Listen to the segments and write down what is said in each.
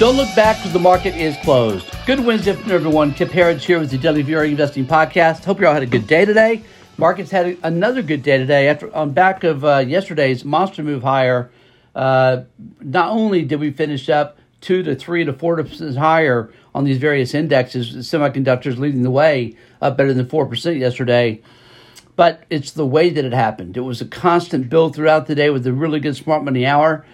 Don't look back because the market is closed. Good Wednesday afternoon, everyone. Kip Herriage here with the Daily Investing Podcast. Hope you all had a good day today. Markets had another good day today. After on back of uh, yesterday's monster move higher, uh, not only did we finish up two to three to four percent higher on these various indexes, semiconductors leading the way up better than four percent yesterday. But it's the way that it happened. It was a constant build throughout the day with a really good smart money hour.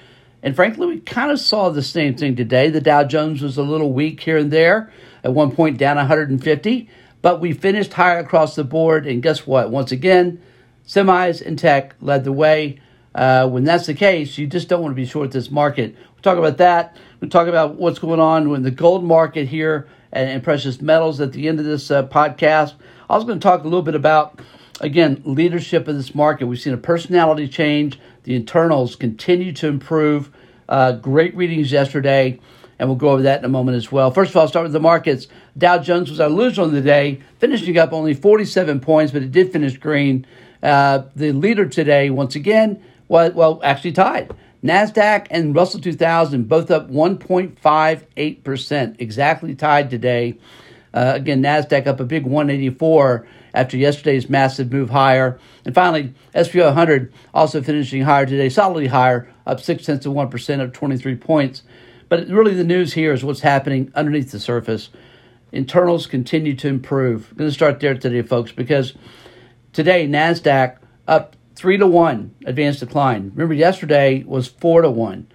And frankly, we kind of saw the same thing today. The Dow Jones was a little weak here and there, at one point down 150, but we finished higher across the board. And guess what? Once again, semis and tech led the way. Uh, when that's the case, you just don't want to be short this market. We'll talk about that. We'll talk about what's going on in the gold market here and, and precious metals at the end of this uh, podcast. I was going to talk a little bit about, again, leadership of this market. We've seen a personality change. The internals continue to improve. Uh, great readings yesterday, and we'll go over that in a moment as well. First of all, I'll start with the markets. Dow Jones was our loser on the day, finishing up only 47 points, but it did finish green. Uh, the leader today, once again, was, well, actually tied. NASDAQ and Russell 2000 both up 1.58%, exactly tied today. Uh, again, NASDAQ up a big 184 after yesterday's massive move higher. And finally, SP 100 also finishing higher today, solidly higher, up six tenths of 1%, up 23 points. But really, the news here is what's happening underneath the surface. Internals continue to improve. I'm going to start there today, folks, because today, NASDAQ up 3 to 1, advanced decline. Remember, yesterday was 4 to 1.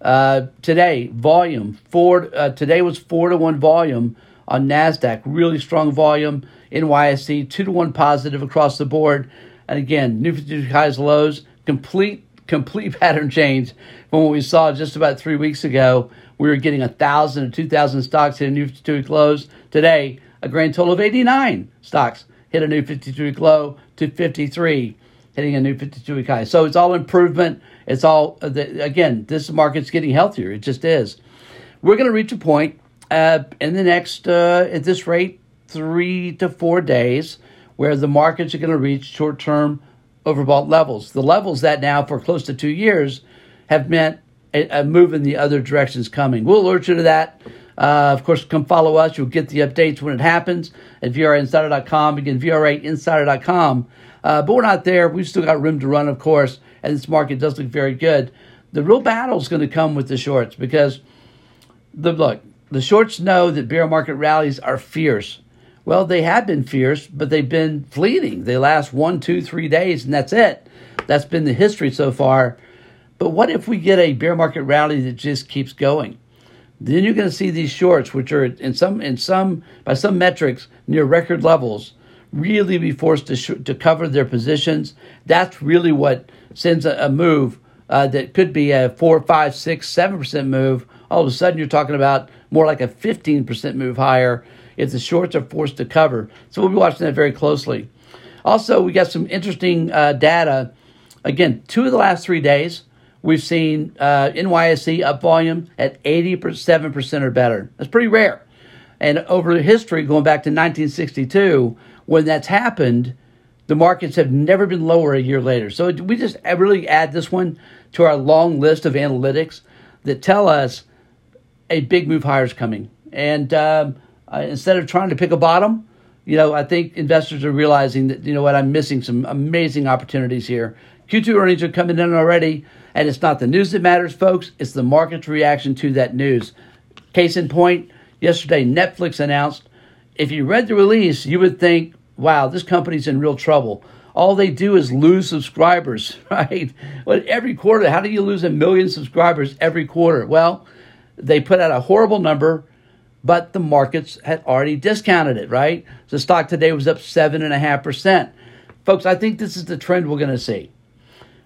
Uh, today, volume, four, uh, today was 4 to 1 volume on NASDAQ. Really strong volume. NYSE, 2 to 1 positive across the board. And again, new 52 highs, lows, complete complete pattern change from what we saw just about three weeks ago. We were getting a thousand to two thousand stocks hit a new 52 week lows. Today, a grand total of 89 stocks hit a new 52 week low to 53, hitting a new 52 week high. So it's all improvement. It's all uh, again. This market's getting healthier. It just is. We're going to reach a point uh, in the next uh, at this rate three to four days where the markets are going to reach short term overbought levels. The levels that now for close to two years have meant a, a move in the other directions coming. We'll alert you to that. Uh, of course, come follow us. You'll get the updates when it happens at VRAinsider.com. Again, VRAinsider.com. Uh, but we're not there. We've still got room to run, of course, and this market does look very good. The real battle is going to come with the shorts because the look, the shorts know that bear market rallies are fierce. Well, they have been fierce, but they've been fleeting. They last one, two, three days, and that's it. That's been the history so far. But what if we get a bear market rally that just keeps going? Then you're going to see these shorts, which are in some, in some, by some metrics, near record levels, really be forced to sh- to cover their positions. That's really what sends a, a move uh, that could be a four, five, six, seven percent move. All of a sudden, you're talking about more like a fifteen percent move higher if the shorts are forced to cover. So we'll be watching that very closely. Also, we got some interesting uh, data. Again, two of the last three days, we've seen uh, NYSE up volume at 87% or better. That's pretty rare. And over history, going back to 1962, when that's happened, the markets have never been lower a year later. So we just really add this one to our long list of analytics that tell us a big move higher is coming. And um, uh, instead of trying to pick a bottom, you know, I think investors are realizing that, you know what, I'm missing some amazing opportunities here. Q2 earnings are coming in already, and it's not the news that matters, folks. It's the market's reaction to that news. Case in point, yesterday, Netflix announced if you read the release, you would think, wow, this company's in real trouble. All they do is lose subscribers, right? Well, every quarter, how do you lose a million subscribers every quarter? Well, they put out a horrible number but the markets had already discounted it, right? The stock today was up 7.5%. Folks, I think this is the trend we're going to see,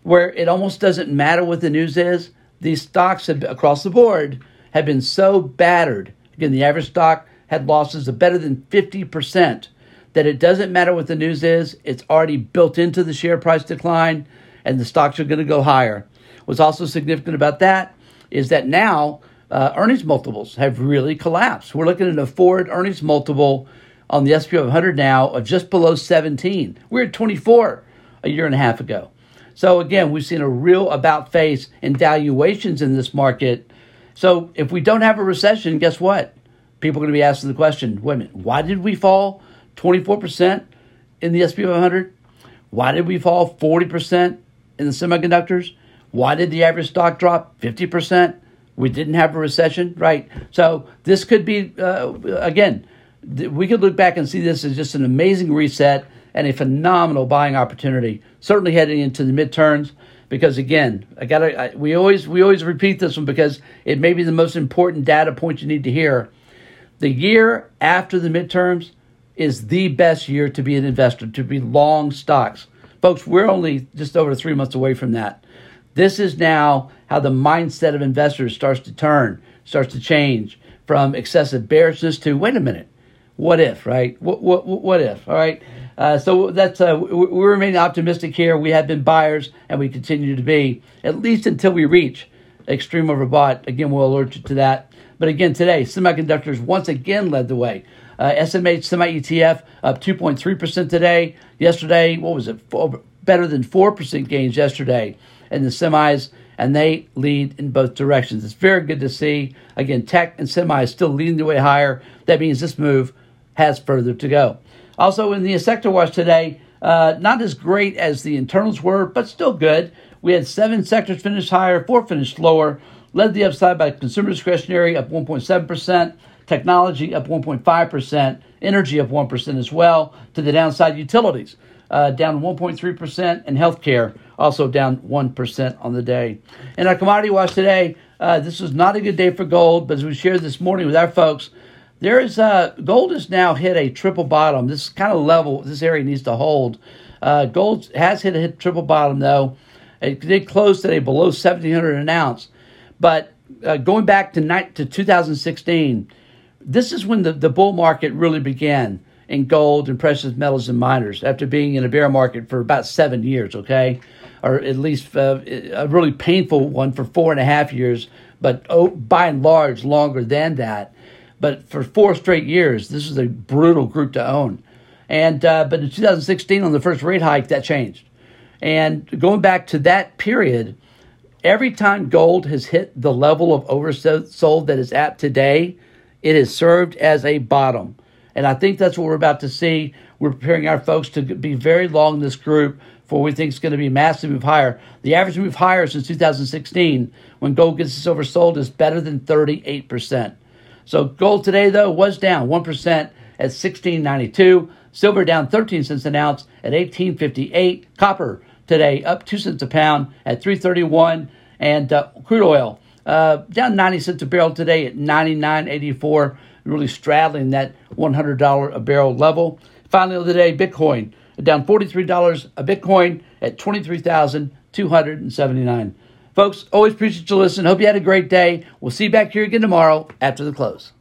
where it almost doesn't matter what the news is. These stocks have, across the board have been so battered. Again, the average stock had losses of better than 50%, that it doesn't matter what the news is. It's already built into the share price decline, and the stocks are going to go higher. What's also significant about that is that now uh, earnings multiples have really collapsed. We're looking at a forward earnings multiple on the SP 100 now of just below 17. We we're at 24 a year and a half ago. So again, we've seen a real about face in valuations in this market. So if we don't have a recession, guess what? People are going to be asking the question wait a minute, why did we fall 24% in the SP 500? Why did we fall 40% in the semiconductors? Why did the average stock drop 50%? We didn't have a recession, right? So this could be, uh, again, we could look back and see this as just an amazing reset and a phenomenal buying opportunity. Certainly heading into the midterms, because again, I gotta. we always we always repeat this one because it may be the most important data point you need to hear. The year after the midterms is the best year to be an investor, to be long stocks, folks. We're only just over three months away from that. This is now how the mindset of investors starts to turn, starts to change from excessive bearishness to wait a minute, what if, right? What what what if? All right. Uh, so that's uh, we, remain optimistic here. We have been buyers, and we continue to be at least until we reach extreme overbought. Again, we'll alert you to that. But again, today semiconductors once again led the way. Uh, SMH Semi ETF up 2.3% today. Yesterday, what was it? Four, better than 4% gains yesterday in the semis, and they lead in both directions. It's very good to see. Again, tech and semis still leading the way higher. That means this move has further to go. Also, in the sector watch today, uh, not as great as the internals were, but still good. We had seven sectors finish higher, four finished lower. Led the upside by consumer discretionary up 1.7%, technology up 1.5%, energy up 1% as well. To the downside, utilities uh, down 1.3%, and healthcare also down 1% on the day. In our commodity watch today, uh, this was not a good day for gold, but as we shared this morning with our folks, there is uh, gold has now hit a triple bottom. This kind of level, this area needs to hold. Uh, gold has hit a hit triple bottom though. It did close today below 1700 an ounce, but uh, going back to night to 2016, this is when the, the bull market really began in gold and precious metals and miners after being in a bear market for about seven years. Okay, or at least uh, a really painful one for four and a half years, but oh, by and large longer than that. But for four straight years, this is a brutal group to own. And uh, but in 2016, on the first rate hike, that changed. And going back to that period, every time gold has hit the level of oversold that is at today, it has served as a bottom. And I think that's what we're about to see. We're preparing our folks to be very long in this group for what we think is going to be a massive move higher. The average move higher since 2016, when gold gets oversold, is better than 38%. So gold today, though, was down 1% at 1692. Silver down 13 cents an ounce at 1858. Copper today up 2 cents a pound at 331. And uh, crude oil uh, down 90 cents a barrel today at 99.84, really straddling that $100 a barrel level. Finally, the day, Bitcoin down $43 a Bitcoin at 23,279. Folks, always appreciate you listening. Hope you had a great day. We'll see you back here again tomorrow after the close.